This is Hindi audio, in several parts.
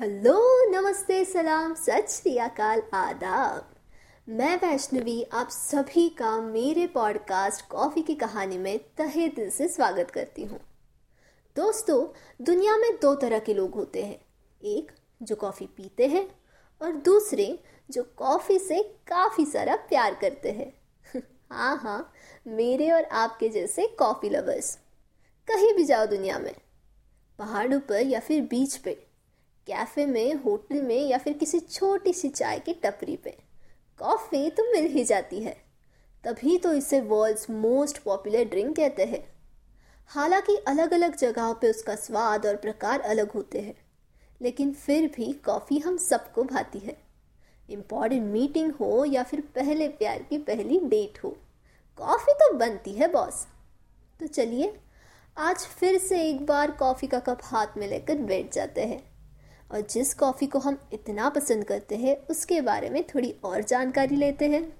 हेलो, नमस्ते, सलाम सच श्री अकाल, आदाब। मैं वैष्णवी, आप सभी का मेरे पॉडकास्ट कॉफ़ी की कहानी में तहे दिल से स्वागत करती हूँ। दोस्तों, दुनिया में दो तरह के लोग होते हैं, एक जो कॉफ़ी पीते हैं और दूसरे जो कॉफ़ी से काफ़ी सारा प्यार करते हैं। हाँ हाँ मेरे और आपके जैसे कॉफ़ी लवर्स, कहीं भी जाओ दुनिया में, पहाड़ों पर या फिर बीच पे कैफ़े में, होटल में या फिर किसी छोटी सी चाय की टपरी पे। कॉफ़ी तो मिल ही जाती है। तभी तो इसे वर्ल्ड्स मोस्ट पॉपुलर ड्रिंक कहते हैं। हालाँकि अलग अलग जगहों पे उसका स्वाद और प्रकार अलग होते हैं, लेकिन फिर भी कॉफ़ी हम सबको भाती है। इंपॉर्टेंट मीटिंग हो या फिर पहले प्यार की पहली डेट हो, कॉफ़ी तो बनती है बॉस तो चलिए, आज फिर से एक बार कॉफ़ी का कप हाथ में लेकर बैठ जाते हैं। और जिस कॉफ़ी को हम इतना पसंद करते हैं, उसके बारे में थोड़ी और जानकारी लेते हैं।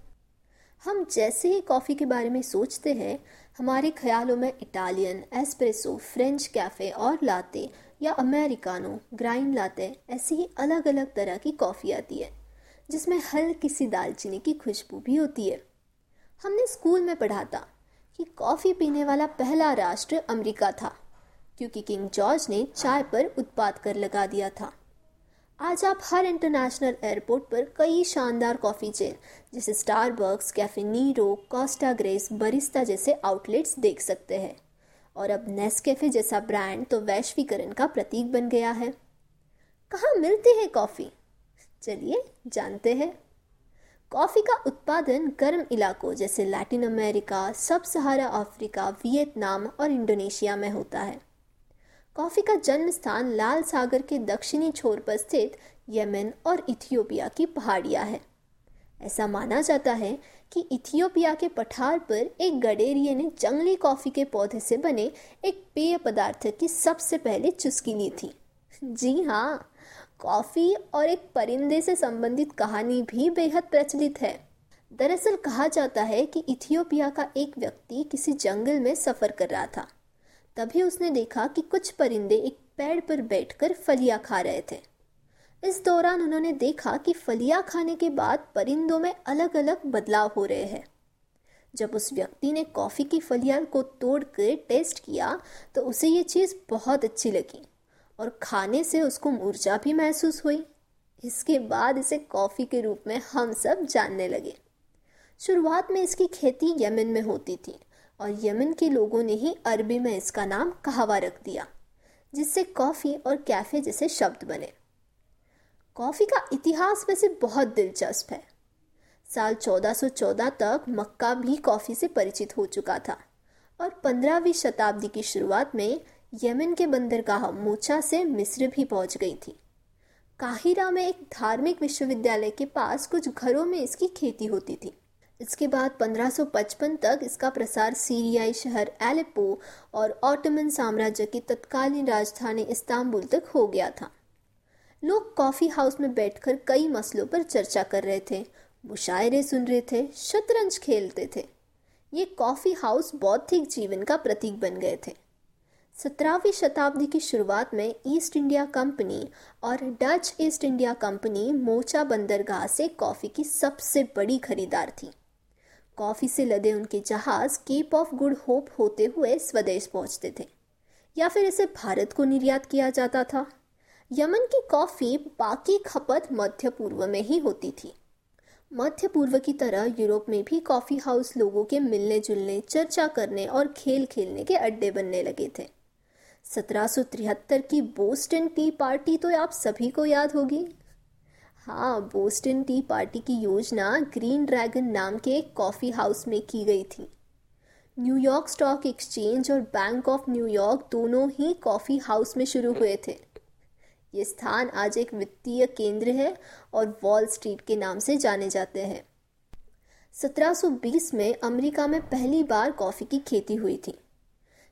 हम जैसे ही कॉफ़ी के बारे में सोचते हैं, हमारे ख्यालों में इटालियन, एस्प्रेसो, फ्रेंच कैफ़े और लाते या अमेरिकानो ग्राइंड लाते, ऐसी ही अलग अलग तरह की कॉफ़ी आती है, जिसमें हल्की सी दालचीनी की खुशबू भी होती है। हमने स्कूल में पढ़ा था कि कॉफ़ी पीने वाला पहला राष्ट्र अमेरिका था। क्योंकि किंग जॉर्ज ने चाय पर उत्पाद कर लगा दिया था। आज आप हर इंटरनेशनल एयरपोर्ट पर कई शानदार कॉफ़ी चेन, जैसे स्टारबक्स कैफ़े नीरो कोस्टा ग्रेस, बरिस्ता जैसे आउटलेट्स देख सकते हैं। और अब नेस्कैफे जैसा ब्रांड तो वैश्वीकरण का प्रतीक बन गया है। कहाँ मिलती है कॉफ़ी? चलिए जानते हैं। कॉफ़ी का उत्पादन गर्म इलाकों जैसे Latin America, sub Sahara Africa, Vietnam और इंडोनेशिया में होता है। कॉफ़ी का जन्म स्थान लाल सागर के दक्षिणी छोर पर स्थित यमन और इथियोपिया की पहाड़ियाँ है। ऐसा माना जाता है कि इथियोपिया के पठार पर एक गडेरिए ने जंगली कॉफ़ी के पौधे से बने एक पेय पदार्थ की सबसे पहले चुस्की ली थी। जी हाँ कॉफ़ी और एक परिंदे से संबंधित कहानी भी बेहद प्रचलित है। दरअसल कहा जाता है कि इथियोपिया का एक व्यक्ति किसी जंगल में सफ़र कर रहा था। तभी उसने देखा कि कुछ परिंदे एक पेड़ पर बैठकर फलियाँ खा रहे थे। इस दौरान उन्होंने देखा कि फलियाँ खाने के बाद परिंदों में अलग अलग बदलाव हो रहे हैं। जब उस व्यक्ति ने कॉफ़ी की फलियाँ को तोड़कर टेस्ट किया तो उसे ये चीज़ बहुत अच्छी लगी और खाने से उसको ऊर्जा भी महसूस हुई। इसके बाद इसे कॉफ़ी के रूप में हम सब जानने लगे। शुरुआत में इसकी खेती यमन में होती थी। और यमन के लोगों ने ही अरबी में इसका नाम कहावा रख दिया, जिससे कॉफ़ी और कैफ़े जैसे शब्द बने। कॉफ़ी का इतिहास वैसे बहुत दिलचस्प है। साल 1414 तक मक्का भी कॉफ़ी से परिचित हो चुका था और पंद्रहवीं शताब्दी की शुरुआत में यमन के बंदरगाह मोचा से मिस्र भी पहुँच गई थी। काहिरा में एक धार्मिक विश्वविद्यालय के पास कुछ घरों में इसकी खेती होती थी। इसके बाद 1555 तक इसका प्रसार सीरियाई शहर एलेपो और ऑटोमन साम्राज्य की तत्कालीन राजधानी इस्तांबुल तक हो गया था। लोग कॉफ़ी हाउस में बैठकर कई मसलों पर चर्चा कर रहे थे मुशायरे सुन रहे थे, शतरंज खेलते थे। ये कॉफ़ी हाउस बौद्धिक जीवन का प्रतीक बन गए थे। सत्रहवीं शताब्दी की शुरुआत में ईस्ट इंडिया कंपनी और Dutch East India Company Mocha बंदरगाह से कॉफ़ी की सबसे बड़ी खरीदार थी। कॉफ़ी से लदे उनके जहाज़ केप ऑफ़ गुड होप होते हुए स्वदेश पहुँचते थे। या फिर इसे भारत को निर्यात किया जाता था। यमन की कॉफ़ी बाकी खपत मध्य पूर्व में ही होती थी। मध्य पूर्व की तरह यूरोप में भी कॉफ़ी हाउस लोगों के मिलने जुलने चर्चा करने और खेल खेलने के अड्डे बनने लगे थे। सत्रह सौ तिहत्तर की बोस्टन टी पार्टी तो आप सभी को याद होगी। हाँ बोस्टन टी पार्टी की योजना ग्रीन ड्रैगन नाम के एक कॉफ़ी हाउस में की गई थी। न्यूयॉर्क स्टॉक एक्सचेंज और बैंक ऑफ़ न्यूयॉर्क दोनों ही कॉफ़ी हाउस में शुरू हुए थे। ये स्थान आज एक वित्तीय केंद्र है और वॉल स्ट्रीट के नाम से जाने जाते हैं। 1720 में अमेरिका में पहली बार कॉफ़ी की खेती हुई थी,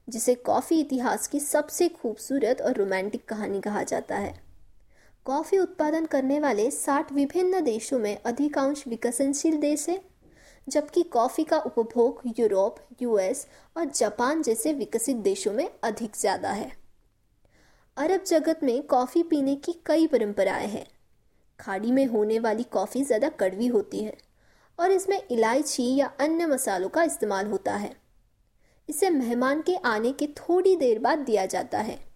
जिसे कॉफ़ी इतिहास की सबसे खूबसूरत और रोमांटिक कहानी कहा जाता है। कॉफ़ी उत्पादन करने वाले 60 विभिन्न देशों में अधिकांश विकसनशील देश हैं, जबकि कॉफ़ी का उपभोग यूरोप, यूएस और जापान जैसे विकसित देशों में अधिक ज़्यादा है। अरब जगत में कॉफ़ी पीने की कई परंपराएँ हैं। खाड़ी में होने वाली कॉफ़ी ज़्यादा कड़वी होती है और इसमें इलायची या अन्य मसालों का इस्तेमाल होता है। इसे मेहमान के आने के थोड़ी देर बाद दिया जाता है।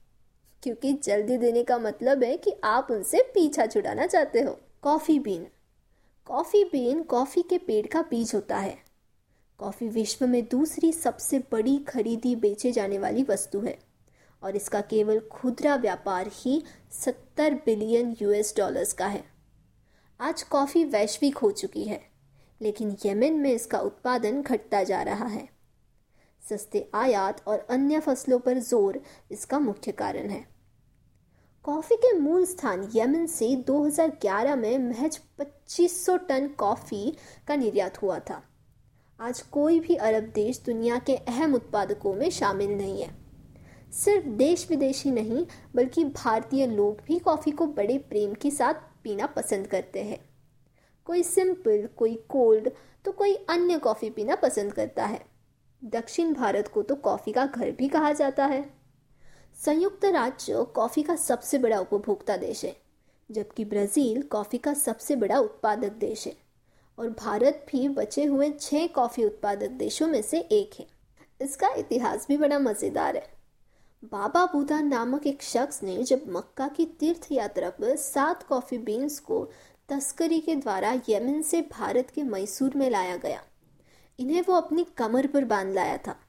क्योंकि जल्दी देने का मतलब है कि आप उनसे पीछा छुड़ाना चाहते हो। Coffee bean. Coffee bean coffee के पेड़ का बीज होता है। कॉफ़ी विश्व में दूसरी सबसे बड़ी खरीदी बेचे जाने वाली वस्तु है और इसका केवल खुदरा व्यापार ही सत्तर बिलियन यूएस डॉलर्स का है। आज कॉफ़ी वैश्विक हो चुकी है, लेकिन यमन में इसका उत्पादन घटता जा रहा है। सस्ते आयात और अन्य फ़सलों पर ज़ोर इसका मुख्य कारण है। कॉफ़ी के मूल स्थान यमन से 2011 में महज 2500 टन कॉफ़ी का निर्यात हुआ था। आज कोई भी अरब देश दुनिया के अहम उत्पादकों में शामिल नहीं है। सिर्फ़ देश विदेशी नहीं, बल्कि भारतीय लोग भी कॉफ़ी को बड़े प्रेम के साथ पीना पसंद करते हैं। कोई सिंपल, कोई कोल्ड तो कोई अन्य कॉफ़ी पीना पसंद करता है। दक्षिण भारत को तो कॉफ़ी का घर भी कहा जाता है। संयुक्त राज्य कॉफ़ी का सबसे बड़ा उपभोक्ता देश है, जबकि ब्राज़ील कॉफ़ी का सबसे बड़ा उत्पादक देश है, और भारत भी बचे हुए छह कॉफ़ी उत्पादक देशों में से एक है। इसका इतिहास भी बड़ा मज़ेदार है। बाबा बूदा नामक एक शख्स ने जब मक्का की तीर्थ यात्रा पर सात कॉफ़ी बीन्स को तस्करी के द्वारा यमन से भारत के मैसूर में लाया गया इन्हें वो अपनी कमर पर बाँध लाया था।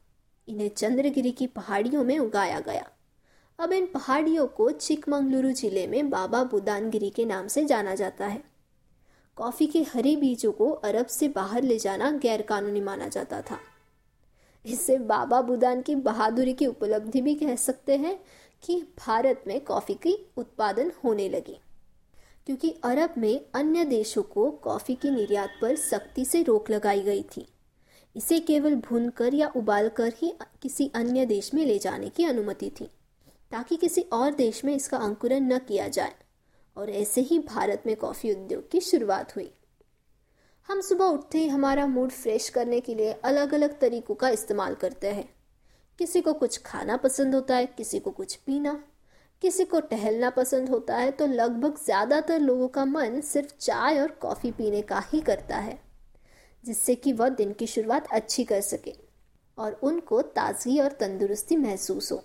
इन्हें चंद्रगिरी की पहाड़ियों में उगाया गया। अब इन पहाड़ियों को चिकमंगलुरु ज़िले में बाबा बुदानगिरी के नाम से जाना जाता है। कॉफ़ी के हरे बीजों को अरब से बाहर ले जाना गैरकानूनी माना जाता था। इससे बाबा बुदान की बहादुरी की उपलब्धि भी कह सकते हैं कि भारत में कॉफ़ी की उत्पादन होने लगी। क्योंकि अरब में अन्य देशों को कॉफ़ी के निर्यात पर सख्ती से रोक लगाई गई थी। इसे केवल भूनकर या उबालकर ही किसी अन्य देश में ले जाने की अनुमति थी, ताकि किसी और देश में इसका अंकुरन न किया जाए। और ऐसे ही भारत में कॉफ़ी उद्योग की शुरुआत हुई। हम सुबह उठते ही हमारा मूड फ्रेश करने के लिए अलग अलग तरीकों का इस्तेमाल करते हैं। किसी को कुछ खाना पसंद होता है, किसी को कुछ पीना। किसी को टहलना पसंद होता है तो लगभग ज़्यादातर लोगों का मन सिर्फ़ चाय और कॉफ़ी पीने का ही करता है। जिससे कि वह दिन की शुरुआत अच्छी कर सके और उनको ताजगी और तंदुरुस्ती महसूस हो।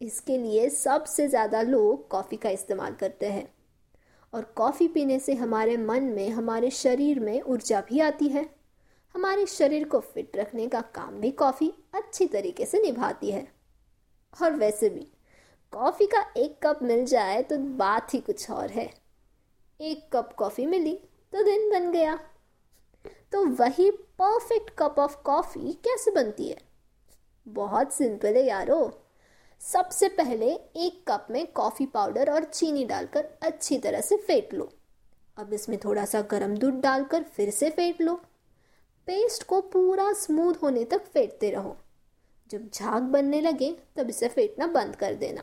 इसके लिए सबसे ज़्यादा लोग कॉफ़ी का इस्तेमाल करते हैं और कॉफ़ी पीने से हमारे मन में, हमारे शरीर में ऊर्जा भी आती है। हमारे शरीर को फिट रखने का काम भी कॉफ़ी अच्छी तरीके से निभाती है। और वैसे भी, कॉफ़ी का एक कप मिल जाए तो बात ही कुछ और है। एक कप कॉफ़ी मिली तो दिन बन गया। तो वही परफेक्ट कप ऑफ़ कॉफ़ी कैसे बनती है? बहुत सिंपल है यारो। सबसे पहले एक कप में कॉफ़ी पाउडर और चीनी डालकर अच्छी तरह से फेंट लो। अब इसमें थोड़ा सा गर्म दूध डालकर फिर से फेंट लो। पेस्ट को पूरा स्मूथ होने तक फेंटते रहो। जब झाग बनने लगे, तब इसे फेंटना बंद कर देना।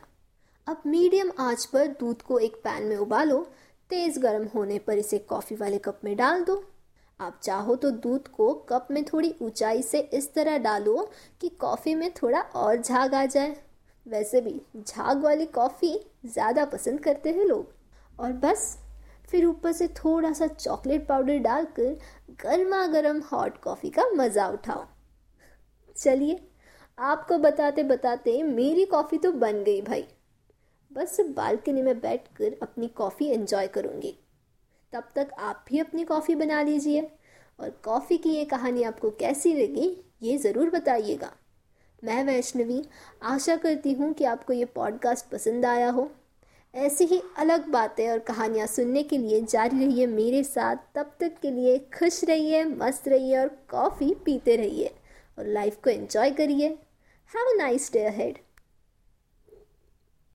अब मीडियम आँच पर दूध को एक पैन में उबालो। तेज़ गर्म होने पर इसे कॉफ़ी वाले कप में डाल दो। आप चाहो तो दूध को कप में थोड़ी ऊंचाई से इस तरह डालो कि कॉफ़ी में थोड़ा और झाग आ जाए। वैसे भी झाग वाली कॉफ़ी ज़्यादा पसंद करते हैं लोग। और बस, फिर ऊपर से थोड़ा सा चॉकलेट पाउडर डालकर गर्मा गर्म हॉट कॉफ़ी का मज़ा उठाओ। चलिए, आपको बताते बताते मेरी कॉफ़ी तो बन गई भाई। बस बालकनी में बैठकर अपनी कॉफ़ी एंजॉय करूँगी। तब तक आप भी अपनी कॉफ़ी बना लीजिए। और कॉफ़ी की ये कहानी आपको कैसी लगी, ये ज़रूर बताइएगा। मैं वैष्णवी, आशा करती हूँ कि आपको ये पॉडकास्ट पसंद आया हो। ऐसी ही अलग बातें और कहानियाँ सुनने के लिए जारी रहिए मेरे साथ। तब तक के लिए खुश रहिए, मस्त रहिए और कॉफ़ी पीते रहिए और लाइफ को एंजॉय करिए। Have a nice day ahead